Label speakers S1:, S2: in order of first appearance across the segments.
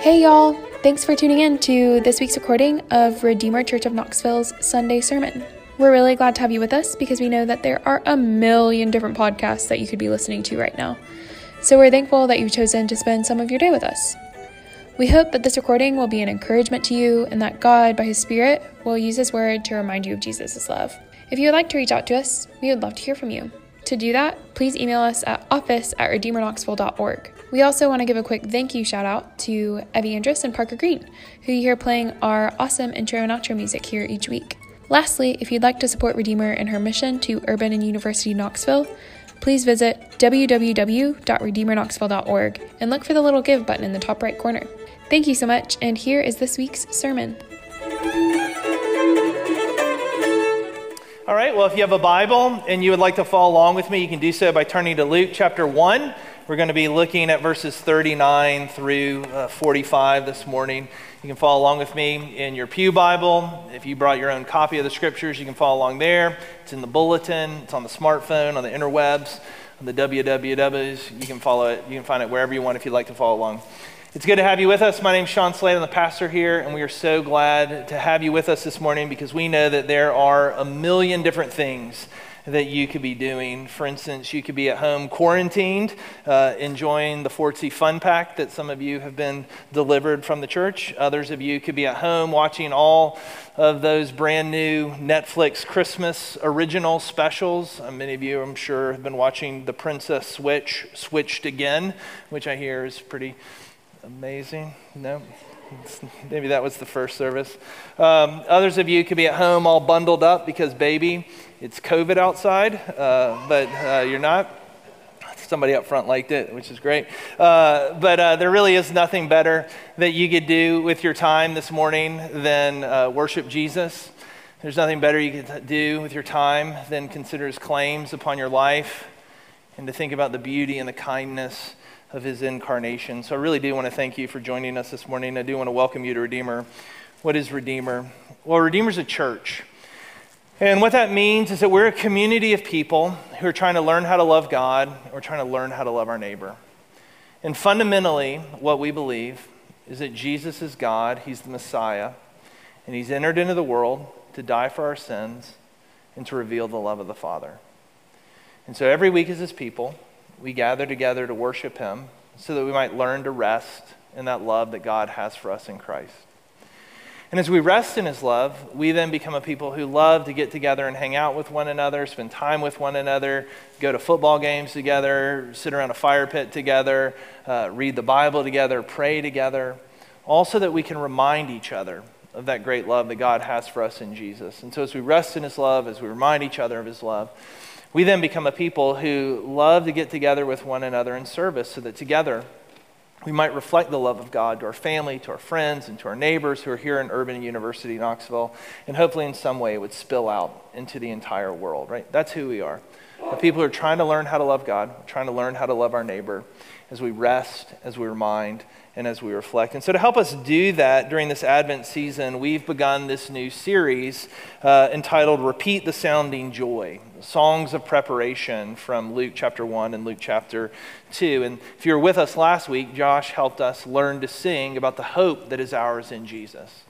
S1: Hey, y'all! Thanks for tuning in to this week's recording of Redeemer Church of Knoxville's Sunday Sermon. We're really glad to have you with us because we know that there are a million different podcasts that you could be listening to right now. So we're thankful that you've chosen to spend some of your day with us. We hope that this recording will be an encouragement to you and that God, by His Spirit, will use His word to remind you of Jesus' love. If you would like to reach out to us, we would love to hear from you. To do that, please email us at office at redeemerknoxville.org. We also want to give a quick thank you shout out to Evie Andrus and Parker Green, who you hear playing our awesome intro and outro music here each week. Lastly, if you'd like to support Redeemer in her mission to Urban and University Knoxville, please visit www.redeemerknoxville.org and look for the little give button in the top right corner. Thank you so much, and here is this week's sermon.
S2: All right, well, if you have a Bible and you would like to follow along with me, you can do so by turning to Luke chapter 1. We're going to be looking at verses 39 through uh, 45 this morning. You can follow along with me in your Pew Bible. If you brought your own copy of the scriptures, you can follow along there. It's in the bulletin, it's on the smartphone, on the interwebs, on the wwws. You can follow it, you can find it wherever you want if you'd like to follow along. It's good to have you with us. My name's Sean Slade. I'm the pastor here, and we are so glad to have you with us this morning because we know that there are a million different things that you could be doing. For instance, you could be at home quarantined, uh, enjoying the Fortsy Fun Pack that some of you have been delivered from the church. Others of you could be at home watching all of those brand new Netflix Christmas original specials. Uh, many of you, I'm sure, have been watching The Princess Switch, Switched Again, which I hear is pretty amazing. No? Maybe that was the first service. Um, others of you could be at home all bundled up because, baby, it's COVID outside, uh, but uh, you're not. Somebody up front liked it, which is great. Uh, but uh, there really is nothing better that you could do with your time this morning than uh, worship Jesus. There's nothing better you could do with your time than consider his claims upon your life and to think about the beauty and the kindness of his incarnation. So I really do want to thank you for joining us this morning. I do want to welcome you to Redeemer. What is Redeemer? Well, Redeemer's a church. And what that means is that we're a community of people who are trying to learn how to love God, we're trying to learn how to love our neighbor. And fundamentally, what we believe is that Jesus is God, He's the Messiah, and He's entered into the world to die for our sins and to reveal the love of the Father. And so every week as His people, we gather together to worship Him so that we might learn to rest in that love that God has for us in Christ. And as we rest in His love, we then become a people who love to get together and hang out with one another, spend time with one another, go to football games together, sit around a fire pit together, uh, read the Bible together, pray together, also that we can remind each other of that great love that God has for us in Jesus. And so as we rest in His love, as we remind each other of His love, we then become a people who love to get together with one another in service so that together we might reflect the love of God to our family, to our friends, and to our neighbors who are here in Urban University, Knoxville, and hopefully in some way it would spill out into the entire world, right? That's who we are. The people who are trying to learn how to love God, trying to learn how to love our neighbor as we rest, as we remind, and as we reflect. And so, to help us do that during this Advent season, we've begun this new series uh, entitled Repeat the Sounding Joy Songs of Preparation from Luke chapter 1 and Luke chapter 2. And if you were with us last week, Josh helped us learn to sing about the hope that is ours in Jesus.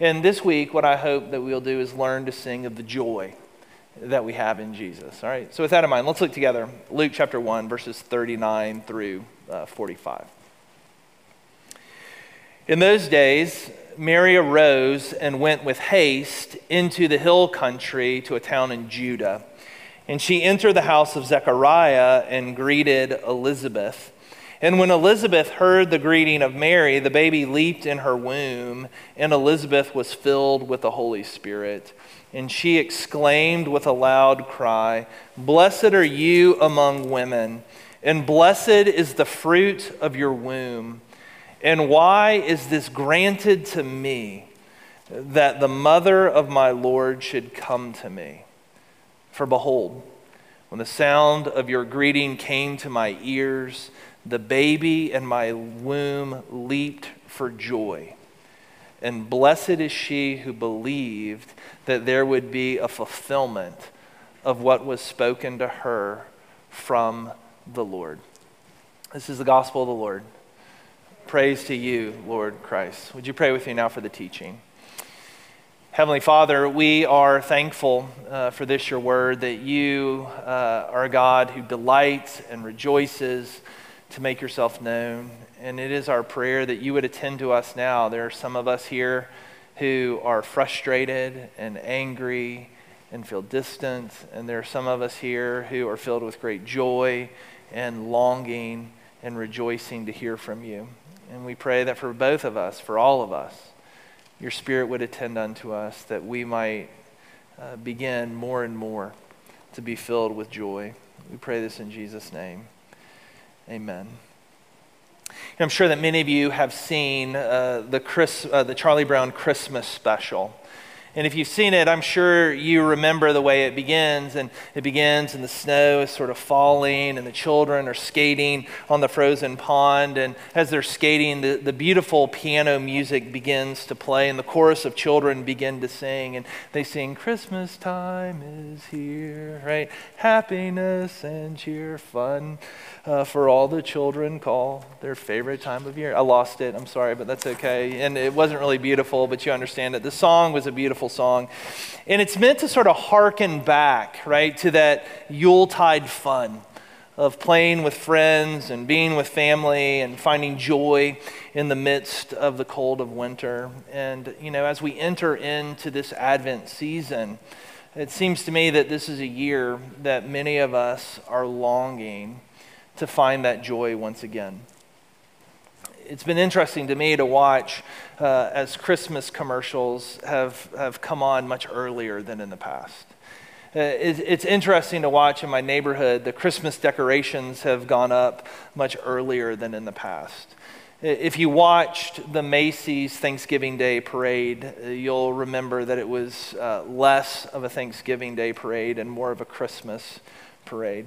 S2: And this week, what I hope that we'll do is learn to sing of the joy that we have in Jesus. All right, so with that in mind, let's look together. Luke chapter 1, verses 39 through uh, 45. In those days, Mary arose and went with haste into the hill country to a town in Judah. And she entered the house of Zechariah and greeted Elizabeth. And when Elizabeth heard the greeting of Mary, the baby leaped in her womb, and Elizabeth was filled with the Holy Spirit. And she exclaimed with a loud cry, Blessed are you among women, and blessed is the fruit of your womb. And why is this granted to me that the mother of my Lord should come to me? For behold, when the sound of your greeting came to my ears, the baby in my womb leaped for joy. And blessed is she who believed that there would be a fulfillment of what was spoken to her from the Lord. This is the gospel of the Lord. Praise to you, Lord Christ. Would you pray with me now for the teaching? Heavenly Father, we are thankful uh, for this, your word, that you uh, are a God who delights and rejoices to make yourself known. And it is our prayer that you would attend to us now. There are some of us here who are frustrated and angry and feel distant. And there are some of us here who are filled with great joy and longing and rejoicing to hear from you. And we pray that for both of us, for all of us, your Spirit would attend unto us, that we might uh, begin more and more to be filled with joy. We pray this in Jesus' name. Amen. I'm sure that many of you have seen uh, the, Chris, uh, the Charlie Brown Christmas special. And if you've seen it, I'm sure you remember the way it begins. And it begins, and the snow is sort of falling, and the children are skating on the frozen pond. And as they're skating, the, the beautiful piano music begins to play, and the chorus of children begin to sing. And they sing, Christmas time is here, right? Happiness and cheer, fun uh, for all the children call their favorite time of year. I lost it. I'm sorry, but that's okay. And it wasn't really beautiful, but you understand it. The song was a beautiful song. And it's meant to sort of harken back, right, to that Yuletide fun of playing with friends and being with family and finding joy in the midst of the cold of winter. And, you know, as we enter into this Advent season, it seems to me that this is a year that many of us are longing to find that joy once again. It's been interesting to me to watch uh, as Christmas commercials have, have come on much earlier than in the past. Uh, it's, it's interesting to watch in my neighborhood, the Christmas decorations have gone up much earlier than in the past. If you watched the Macy's Thanksgiving Day parade, uh, you'll remember that it was uh, less of a Thanksgiving Day parade and more of a Christmas parade.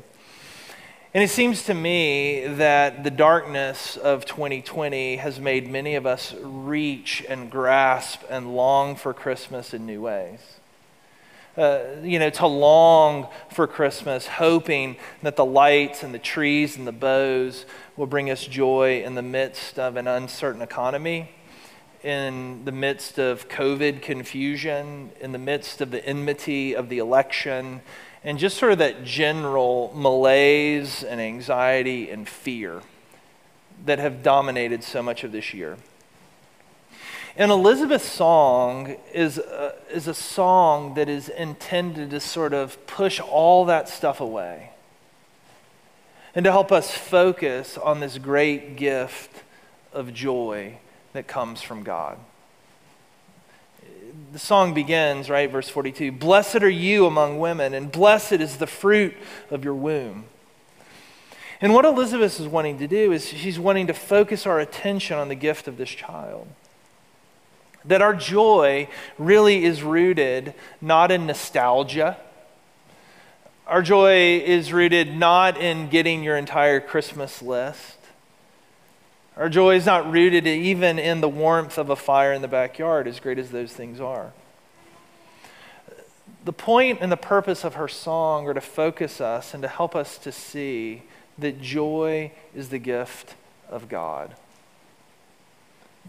S2: And it seems to me that the darkness of 2020 has made many of us reach and grasp and long for Christmas in new ways. Uh, you know, to long for Christmas, hoping that the lights and the trees and the bows will bring us joy in the midst of an uncertain economy, in the midst of COVID confusion, in the midst of the enmity of the election, and just sort of that general malaise and anxiety and fear that have dominated so much of this year. And Elizabeth's song is a, is a song that is intended to sort of push all that stuff away and to help us focus on this great gift of joy that comes from God the song begins, right, verse 42 Blessed are you among women, and blessed is the fruit of your womb. And what Elizabeth is wanting to do is she's wanting to focus our attention on the gift of this child. That our joy really is rooted not in nostalgia. Our joy is rooted not in getting your entire Christmas list. Our joy is not rooted even in the warmth of a fire in the backyard, as great as those things are. The point and the purpose of her song are to focus us and to help us to see that joy is the gift of God.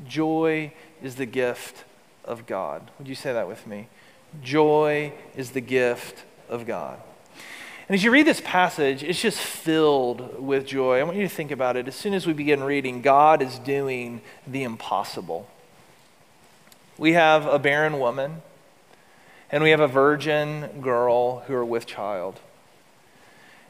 S2: Joy is the gift of God. Would you say that with me? Joy is the gift of God. And as you read this passage, it's just filled with joy. I want you to think about it. As soon as we begin reading, God is doing the impossible. We have a barren woman, and we have a virgin girl who are with child.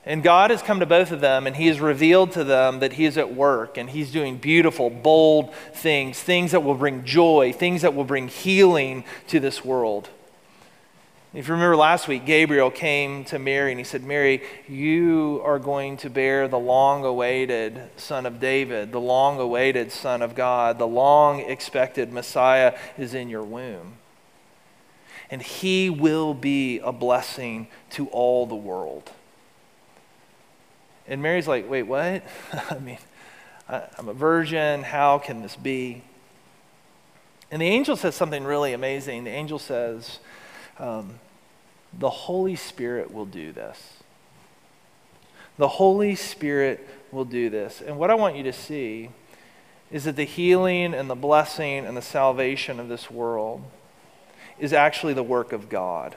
S2: And God has come to both of them, and He has revealed to them that He is at work, and He's doing beautiful, bold things, things that will bring joy, things that will bring healing to this world. If you remember last week, Gabriel came to Mary and he said, Mary, you are going to bear the long awaited Son of David, the long awaited Son of God, the long expected Messiah is in your womb. And he will be a blessing to all the world. And Mary's like, wait, what? I mean, I'm a virgin. How can this be? And the angel says something really amazing. The angel says, um, the Holy Spirit will do this. The Holy Spirit will do this. And what I want you to see is that the healing and the blessing and the salvation of this world is actually the work of God.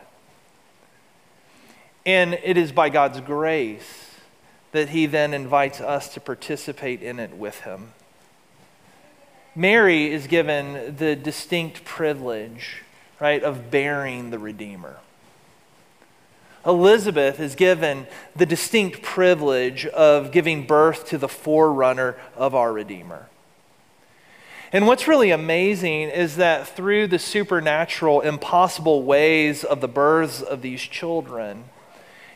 S2: And it is by God's grace that he then invites us to participate in it with him. Mary is given the distinct privilege, right, of bearing the Redeemer. Elizabeth is given the distinct privilege of giving birth to the forerunner of our Redeemer. And what's really amazing is that through the supernatural, impossible ways of the births of these children,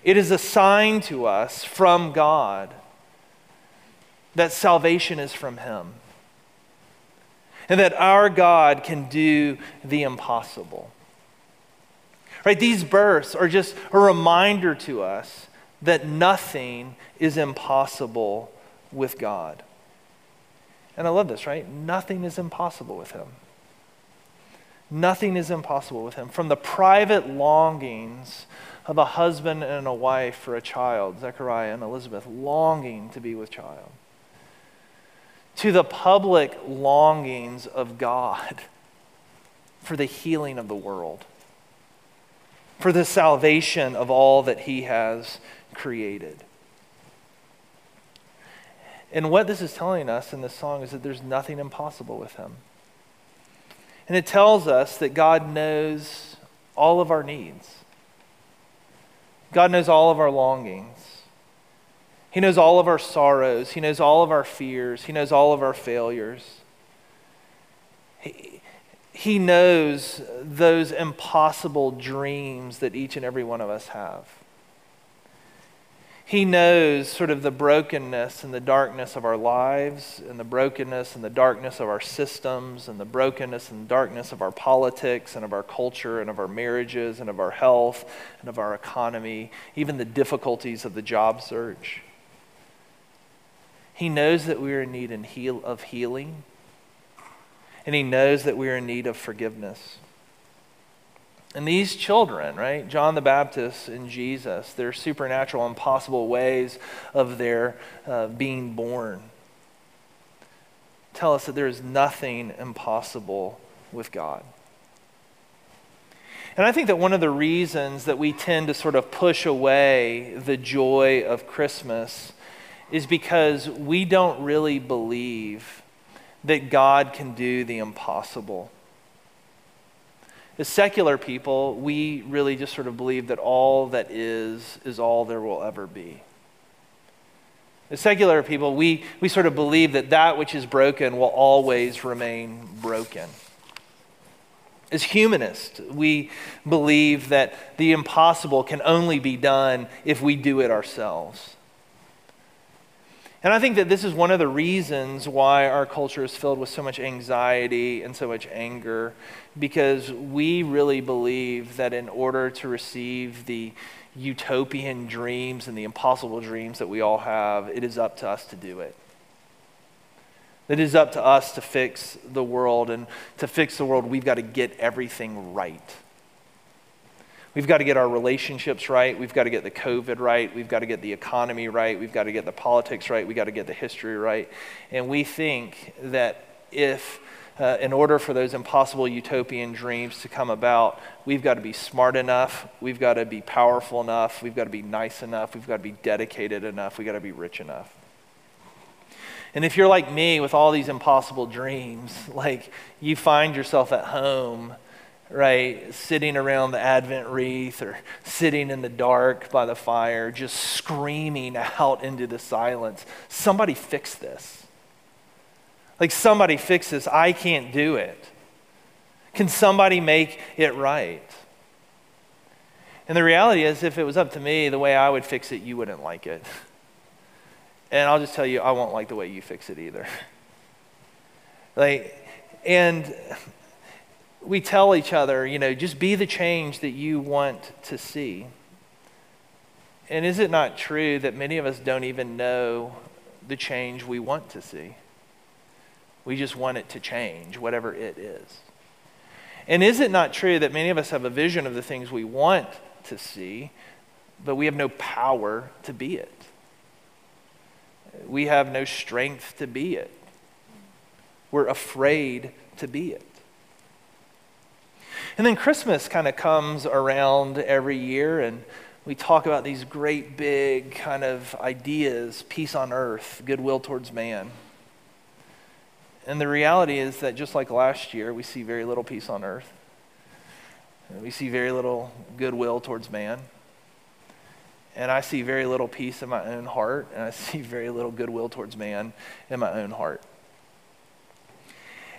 S2: it is a sign to us from God that salvation is from Him. And that our God can do the impossible. Right? These births are just a reminder to us that nothing is impossible with God. And I love this, right? Nothing is impossible with him. Nothing is impossible with him. From the private longings of a husband and a wife for a child, Zechariah and Elizabeth longing to be with child, to the public longings of God for the healing of the world, for the salvation of all that he has created. And what this is telling us in this song is that there's nothing impossible with him. And it tells us that God knows all of our needs. God knows all of our longings. He knows all of our sorrows. He knows all of our fears. He knows all of our failures. He, he knows those impossible dreams that each and every one of us have. He knows sort of the brokenness and the darkness of our lives, and the brokenness and the darkness of our systems, and the brokenness and darkness of our politics, and of our culture, and of our marriages, and of our health, and of our economy, even the difficulties of the job search. He knows that we are in need of healing, and He knows that we are in need of forgiveness. And these children, right, John the Baptist and Jesus, their supernatural, impossible ways of their uh, being born, tell us that there is nothing impossible with God. And I think that one of the reasons that we tend to sort of push away the joy of Christmas is because we don't really believe that God can do the impossible. As secular people, we really just sort of believe that all that is, is all there will ever be. As secular people, we, we sort of believe that that which is broken will always remain broken. As humanists, we believe that the impossible can only be done if we do it ourselves. And I think that this is one of the reasons why our culture is filled with so much anxiety and so much anger, because we really believe that in order to receive the utopian dreams and the impossible dreams that we all have, it is up to us to do it. It is up to us to fix the world, and to fix the world, we've got to get everything right. We've got to get our relationships right. We've got to get the COVID right. We've got to get the economy right. We've got to get the politics right. We've got to get the history right. And we think that if, uh, in order for those impossible utopian dreams to come about, we've got to be smart enough. We've got to be powerful enough. We've got to be nice enough. We've got to be dedicated enough. We've got to be rich enough. And if you're like me with all these impossible dreams, like you find yourself at home right, sitting around the Advent wreath or sitting in the dark by the fire, just screaming out into the silence, somebody fix this. Like, somebody fix this. I can't do it. Can somebody make it right? And the reality is, if it was up to me, the way I would fix it, you wouldn't like it. And I'll just tell you, I won't like the way you fix it either. like, and we tell each other, you know, just be the change that you want to see. And is it not true that many of us don't even know the change we want to see? We just want it to change, whatever it is. And is it not true that many of us have a vision of the things we want to see, but we have no power to be it? We have no strength to be it. we're afraid to be it. And then Christmas kind of comes around every year, and we talk about these great big kind of ideas peace on earth, goodwill towards man. And the reality is that just like last year, we see very little peace on earth. We see very little goodwill towards man. And I see very little peace in my own heart, and I see very little goodwill towards man in my own heart.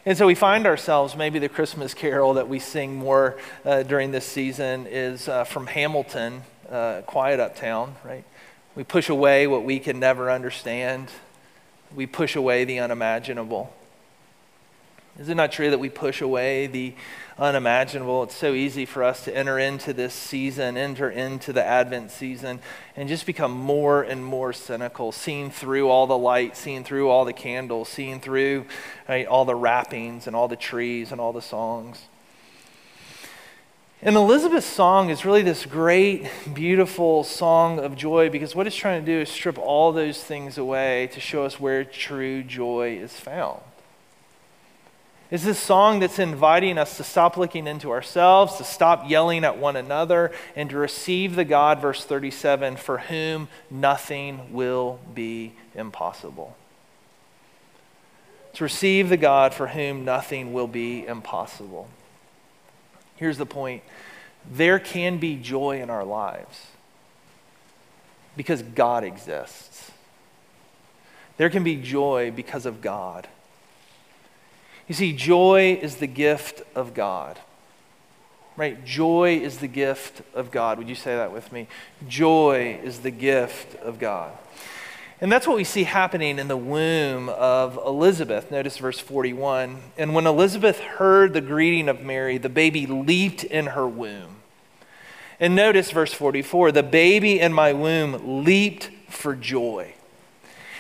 S2: And so we find ourselves, maybe the Christmas carol that we sing more uh, during this season is uh, from Hamilton, uh, Quiet Uptown, right? We push away what we can never understand, we push away the unimaginable. Is it not true that we push away the unimaginable? It's so easy for us to enter into this season, enter into the Advent season, and just become more and more cynical, seeing through all the light, seeing through all the candles, seeing through right, all the wrappings and all the trees and all the songs. And Elizabeth's song is really this great, beautiful song of joy because what it's trying to do is strip all those things away to show us where true joy is found is this song that's inviting us to stop looking into ourselves, to stop yelling at one another, and to receive the God, verse 37, for whom nothing will be impossible. To receive the God for whom nothing will be impossible. Here's the point there can be joy in our lives because God exists. There can be joy because of God. You see, joy is the gift of God. Right? Joy is the gift of God. Would you say that with me? Joy is the gift of God. And that's what we see happening in the womb of Elizabeth. Notice verse 41. And when Elizabeth heard the greeting of Mary, the baby leaped in her womb. And notice verse 44 the baby in my womb leaped for joy.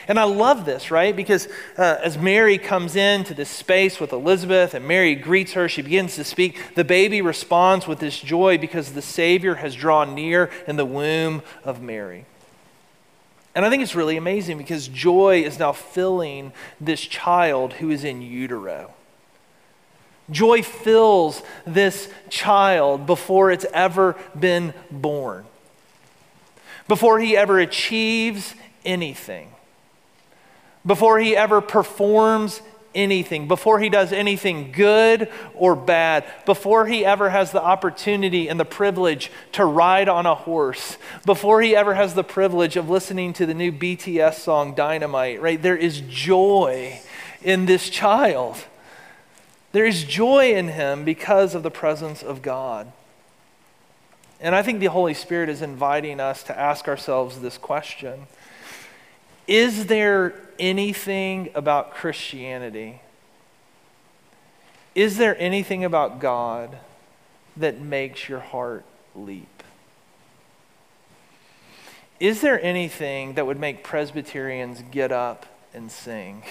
S2: And I love this, right? Because uh, as Mary comes into this space with Elizabeth and Mary greets her, she begins to speak. The baby responds with this joy because the Savior has drawn near in the womb of Mary. And I think it's really amazing because joy is now filling this child who is in utero. Joy fills this child before it's ever been born, before he ever achieves anything before he ever performs anything, before he does anything good or bad, before he ever has the opportunity and the privilege to ride on a horse, before he ever has the privilege of listening to the new BTS song Dynamite, right? There is joy in this child. There is joy in him because of the presence of God. And I think the Holy Spirit is inviting us to ask ourselves this question Is there anything about Christianity? Is there anything about God that makes your heart leap? Is there anything that would make Presbyterians get up and sing?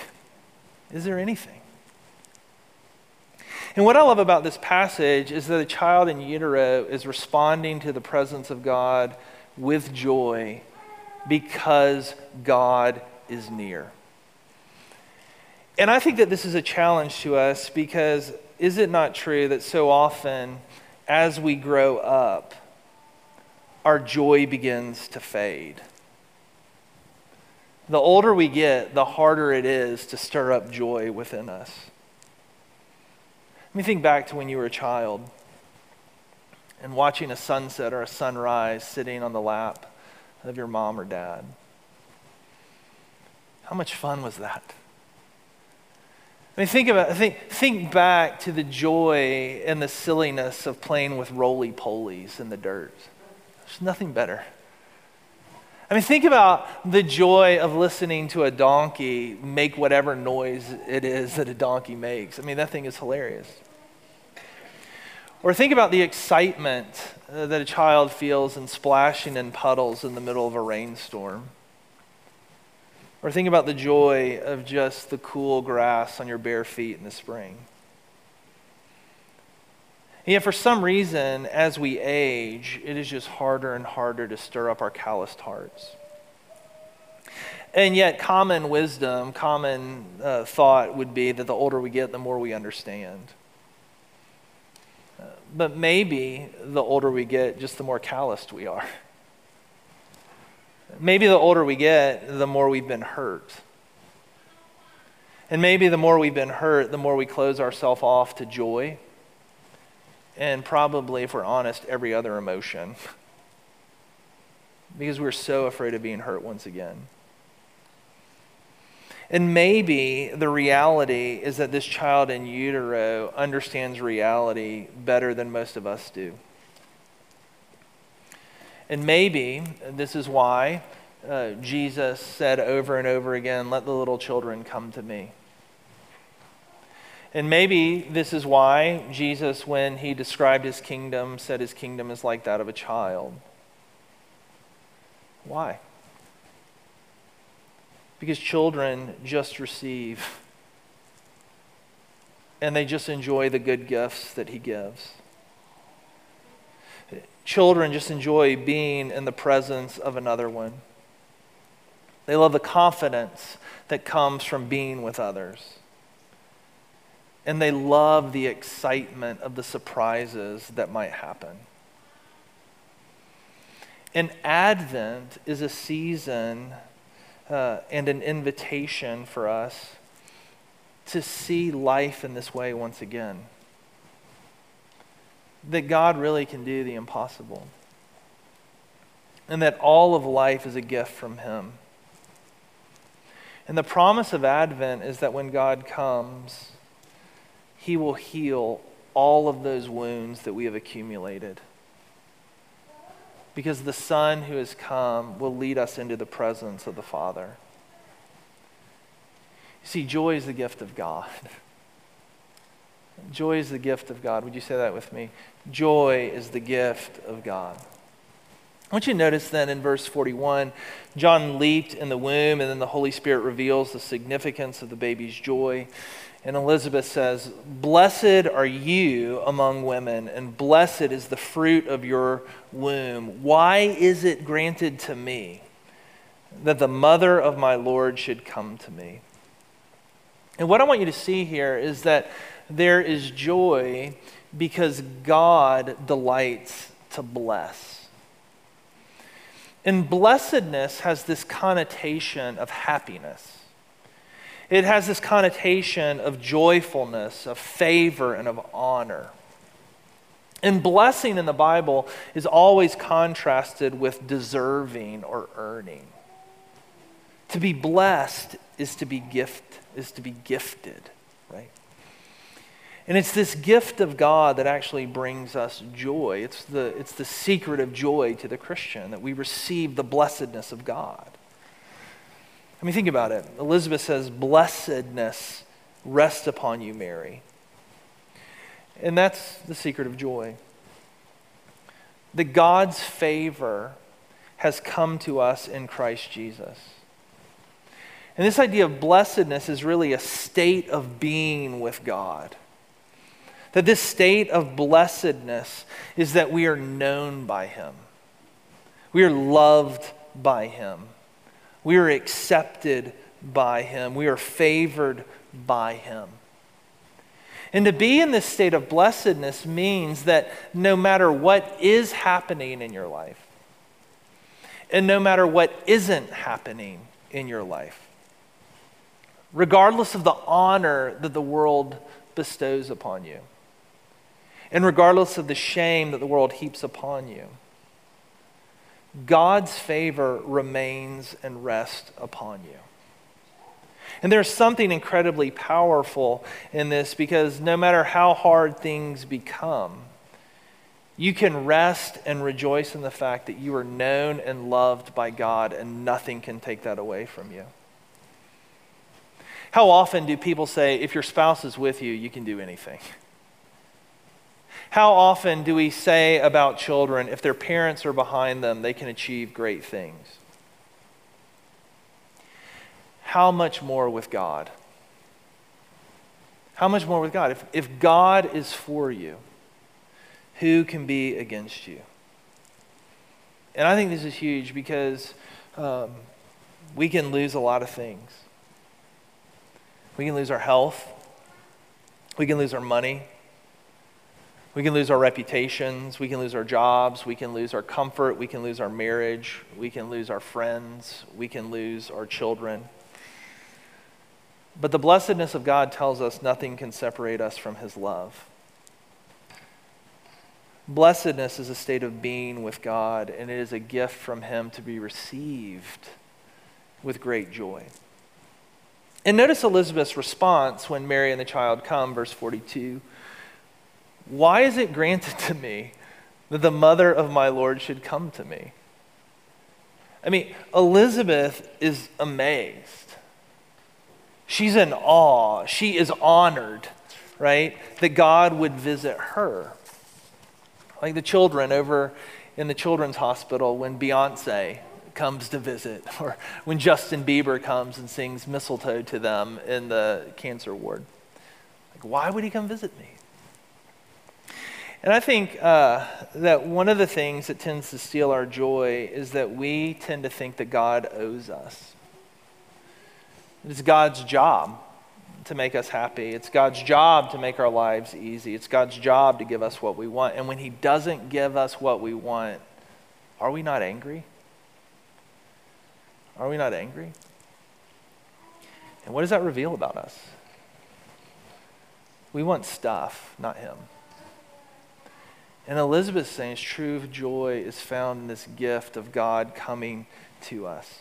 S2: Is there anything? And what I love about this passage is that a child in utero is responding to the presence of God with joy because God is near. And I think that this is a challenge to us because is it not true that so often as we grow up, our joy begins to fade? The older we get, the harder it is to stir up joy within us. Let me think back to when you were a child and watching a sunset or a sunrise sitting on the lap of your mom or dad. How much fun was that? I mean, think about think think back to the joy and the silliness of playing with roly polies in the dirt. There's nothing better. I mean, think about the joy of listening to a donkey make whatever noise it is that a donkey makes. I mean, that thing is hilarious. Or think about the excitement uh, that a child feels in splashing in puddles in the middle of a rainstorm. Or think about the joy of just the cool grass on your bare feet in the spring. And yet, for some reason, as we age, it is just harder and harder to stir up our calloused hearts. And yet, common wisdom, common uh, thought would be that the older we get, the more we understand. Uh, but maybe the older we get, just the more calloused we are. Maybe the older we get, the more we've been hurt. And maybe the more we've been hurt, the more we close ourselves off to joy. And probably, if we're honest, every other emotion. because we're so afraid of being hurt once again. And maybe the reality is that this child in utero understands reality better than most of us do. And maybe this is why uh, Jesus said over and over again, Let the little children come to me. And maybe this is why Jesus, when he described his kingdom, said his kingdom is like that of a child. Why? Because children just receive and they just enjoy the good gifts that he gives. Children just enjoy being in the presence of another one. They love the confidence that comes from being with others. And they love the excitement of the surprises that might happen. And Advent is a season uh, and an invitation for us to see life in this way once again. That God really can do the impossible. And that all of life is a gift from Him. And the promise of Advent is that when God comes, He will heal all of those wounds that we have accumulated because the Son who has come will lead us into the presence of the Father. See, joy is the gift of God. Joy is the gift of God. Would you say that with me? Joy is the gift of God. I want you to notice then in verse 41, John leaped in the womb, and then the Holy Spirit reveals the significance of the baby's joy. And Elizabeth says, Blessed are you among women, and blessed is the fruit of your womb. Why is it granted to me that the mother of my Lord should come to me? And what I want you to see here is that there is joy because God delights to bless. And blessedness has this connotation of happiness. It has this connotation of joyfulness, of favor, and of honor. And blessing in the Bible is always contrasted with deserving or earning. To be blessed is to be gift is to be gifted? And it's this gift of God that actually brings us joy. It's the, it's the secret of joy to the Christian that we receive the blessedness of God. I mean, think about it. Elizabeth says, Blessedness rest upon you, Mary. And that's the secret of joy. That God's favor has come to us in Christ Jesus. And this idea of blessedness is really a state of being with God. That this state of blessedness is that we are known by Him, we are loved by Him. We are accepted by Him. We are favored by Him. And to be in this state of blessedness means that no matter what is happening in your life, and no matter what isn't happening in your life, regardless of the honor that the world bestows upon you, and regardless of the shame that the world heaps upon you, God's favor remains and rests upon you. And there's something incredibly powerful in this because no matter how hard things become, you can rest and rejoice in the fact that you are known and loved by God, and nothing can take that away from you. How often do people say, if your spouse is with you, you can do anything? How often do we say about children, if their parents are behind them, they can achieve great things? How much more with God? How much more with God? If, if God is for you, who can be against you? And I think this is huge because um, we can lose a lot of things. We can lose our health. We can lose our money. We can lose our reputations. We can lose our jobs. We can lose our comfort. We can lose our marriage. We can lose our friends. We can lose our children. But the blessedness of God tells us nothing can separate us from his love. Blessedness is a state of being with God, and it is a gift from him to be received with great joy. And notice Elizabeth's response when Mary and the child come, verse 42. Why is it granted to me that the mother of my Lord should come to me? I mean, Elizabeth is amazed. She's in awe. She is honored, right? That God would visit her. Like the children over in the children's hospital when Beyonce comes to visit, or when Justin Bieber comes and sings mistletoe to them in the cancer ward. Like, why would he come visit me? And I think uh, that one of the things that tends to steal our joy is that we tend to think that God owes us. It's God's job to make us happy. It's God's job to make our lives easy. It's God's job to give us what we want. And when He doesn't give us what we want, are we not angry? Are we not angry? And what does that reveal about us? We want stuff, not Him. And Elizabeth's saying true joy is found in this gift of God coming to us.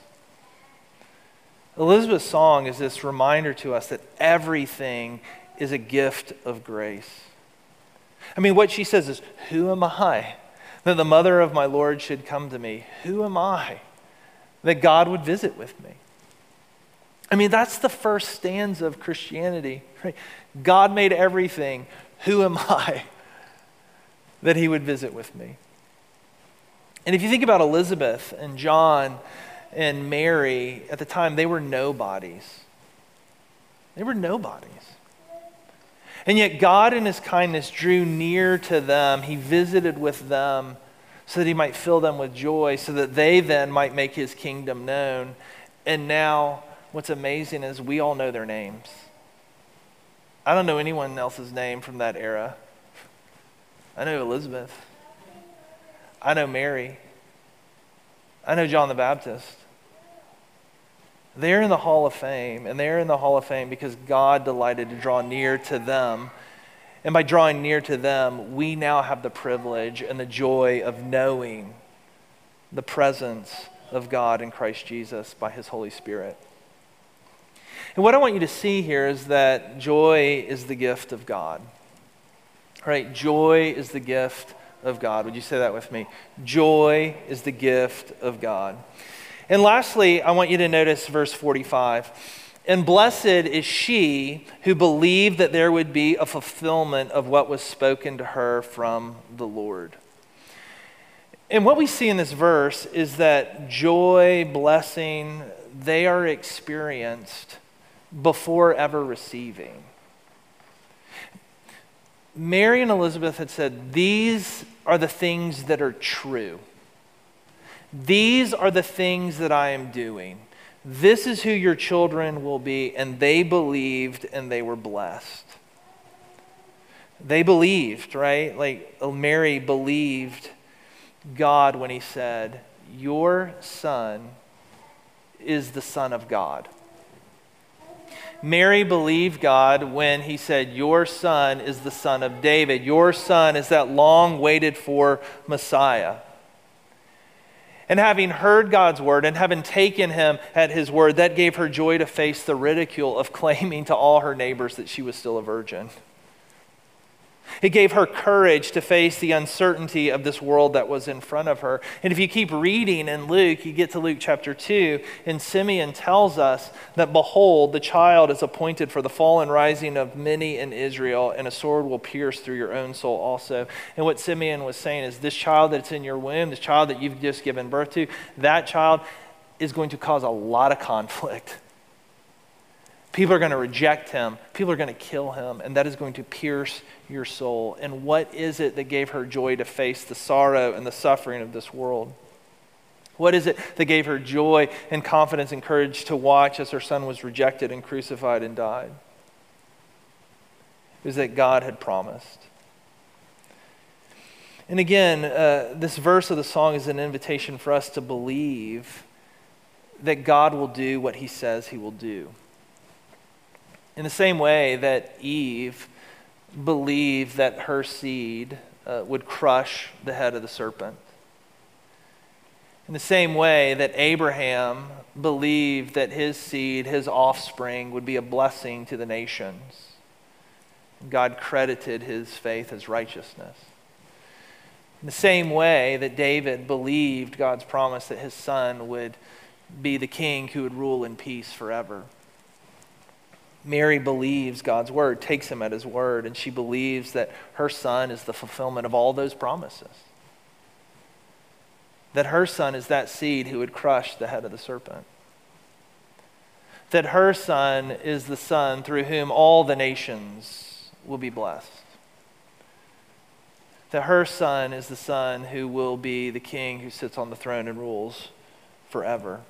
S2: Elizabeth's song is this reminder to us that everything is a gift of grace. I mean, what she says is, Who am I that the mother of my Lord should come to me? Who am I that God would visit with me. I mean, that's the first stanza of Christianity. Right? God made everything. Who am I that he would visit with me? And if you think about Elizabeth and John and Mary at the time, they were nobodies. They were nobodies. And yet, God, in his kindness, drew near to them. He visited with them so that he might fill them with joy, so that they then might make his kingdom known. And now, what's amazing is we all know their names. I don't know anyone else's name from that era. I know Elizabeth. I know Mary. I know John the Baptist. They're in the Hall of Fame, and they're in the Hall of Fame because God delighted to draw near to them and by drawing near to them, we now have the privilege and the joy of knowing the presence of God in Christ Jesus by his Holy Spirit. And what I want you to see here is that joy is the gift of God. Right? Joy is the gift of God. Would you say that with me? Joy is the gift of God. And lastly, I want you to notice verse 45. And blessed is she who believed that there would be a fulfillment of what was spoken to her from the Lord. And what we see in this verse is that joy, blessing, they are experienced before ever receiving. Mary and Elizabeth had said, These are the things that are true. These are the things that I am doing. This is who your children will be. And they believed and they were blessed. They believed, right? Like oh, Mary believed God when he said, Your son is the Son of God. Mary believed God when he said, Your son is the son of David. Your son is that long waited for Messiah. And having heard God's word and having taken him at his word, that gave her joy to face the ridicule of claiming to all her neighbors that she was still a virgin. It gave her courage to face the uncertainty of this world that was in front of her. And if you keep reading in Luke, you get to Luke chapter 2, and Simeon tells us that, Behold, the child is appointed for the fall and rising of many in Israel, and a sword will pierce through your own soul also. And what Simeon was saying is, This child that's in your womb, this child that you've just given birth to, that child is going to cause a lot of conflict People are going to reject him. People are going to kill him, and that is going to pierce your soul. And what is it that gave her joy to face the sorrow and the suffering of this world? What is it that gave her joy and confidence and courage to watch as her son was rejected and crucified and died? It was that God had promised. And again, uh, this verse of the song is an invitation for us to believe that God will do what he says he will do. In the same way that Eve believed that her seed uh, would crush the head of the serpent. In the same way that Abraham believed that his seed, his offspring, would be a blessing to the nations. God credited his faith as righteousness. In the same way that David believed God's promise that his son would be the king who would rule in peace forever. Mary believes God's word, takes him at his word, and she believes that her son is the fulfillment of all those promises. That her son is that seed who would crush the head of the serpent. That her son is the son through whom all the nations will be blessed that her son is the son who will be the king who sits on the throne and rules forever.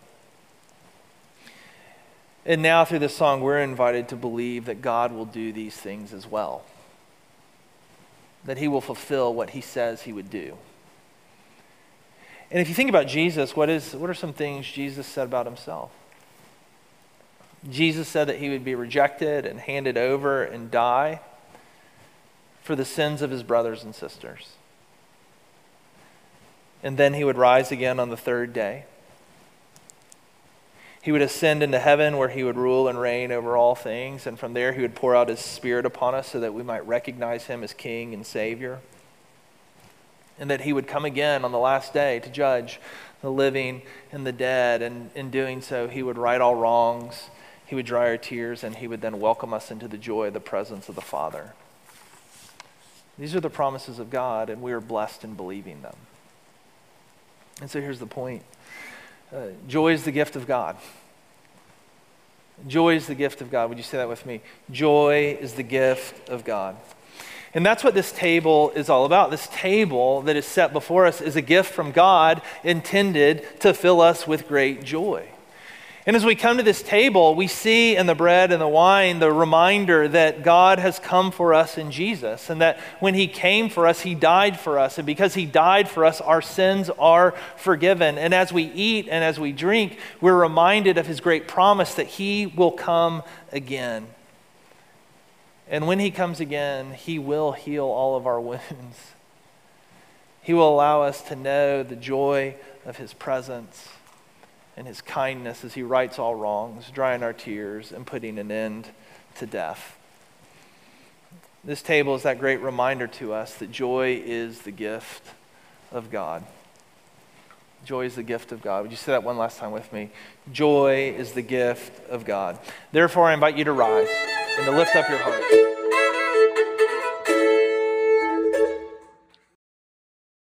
S2: And now, through this song, we're invited to believe that God will do these things as well, that he will fulfill what he says he would do. And if you think about Jesus, what, is, what are some things Jesus said about himself? Jesus said that he would be rejected and handed over and die for the sins of his brothers and sisters. And then he would rise again on the third day. He would ascend into heaven where he would rule and reign over all things. And from there, he would pour out his spirit upon us so that we might recognize him as King and Savior. And that he would come again on the last day to judge the living and the dead. And in doing so, he would right all wrongs, he would dry our tears, and he would then welcome us into the joy of the presence of the Father. These are the promises of God, and we are blessed in believing them. And so here's the point uh, joy is the gift of God. Joy is the gift of God. Would you say that with me? Joy is the gift of God. And that's what this table is all about. This table that is set before us is a gift from God intended to fill us with great joy. And as we come to this table, we see in the bread and the wine the reminder that God has come for us in Jesus, and that when He came for us, He died for us. And because He died for us, our sins are forgiven. And as we eat and as we drink, we're reminded of His great promise that He will come again. And when He comes again, He will heal all of our wounds. He will allow us to know the joy of His presence and his kindness as he rights all wrongs, drying our tears and putting an end to death. This table is that great reminder to us that joy is the gift of God. Joy is the gift of God. Would you say that one last time with me? Joy is the gift of God. Therefore, I invite you to rise and to lift up your heart.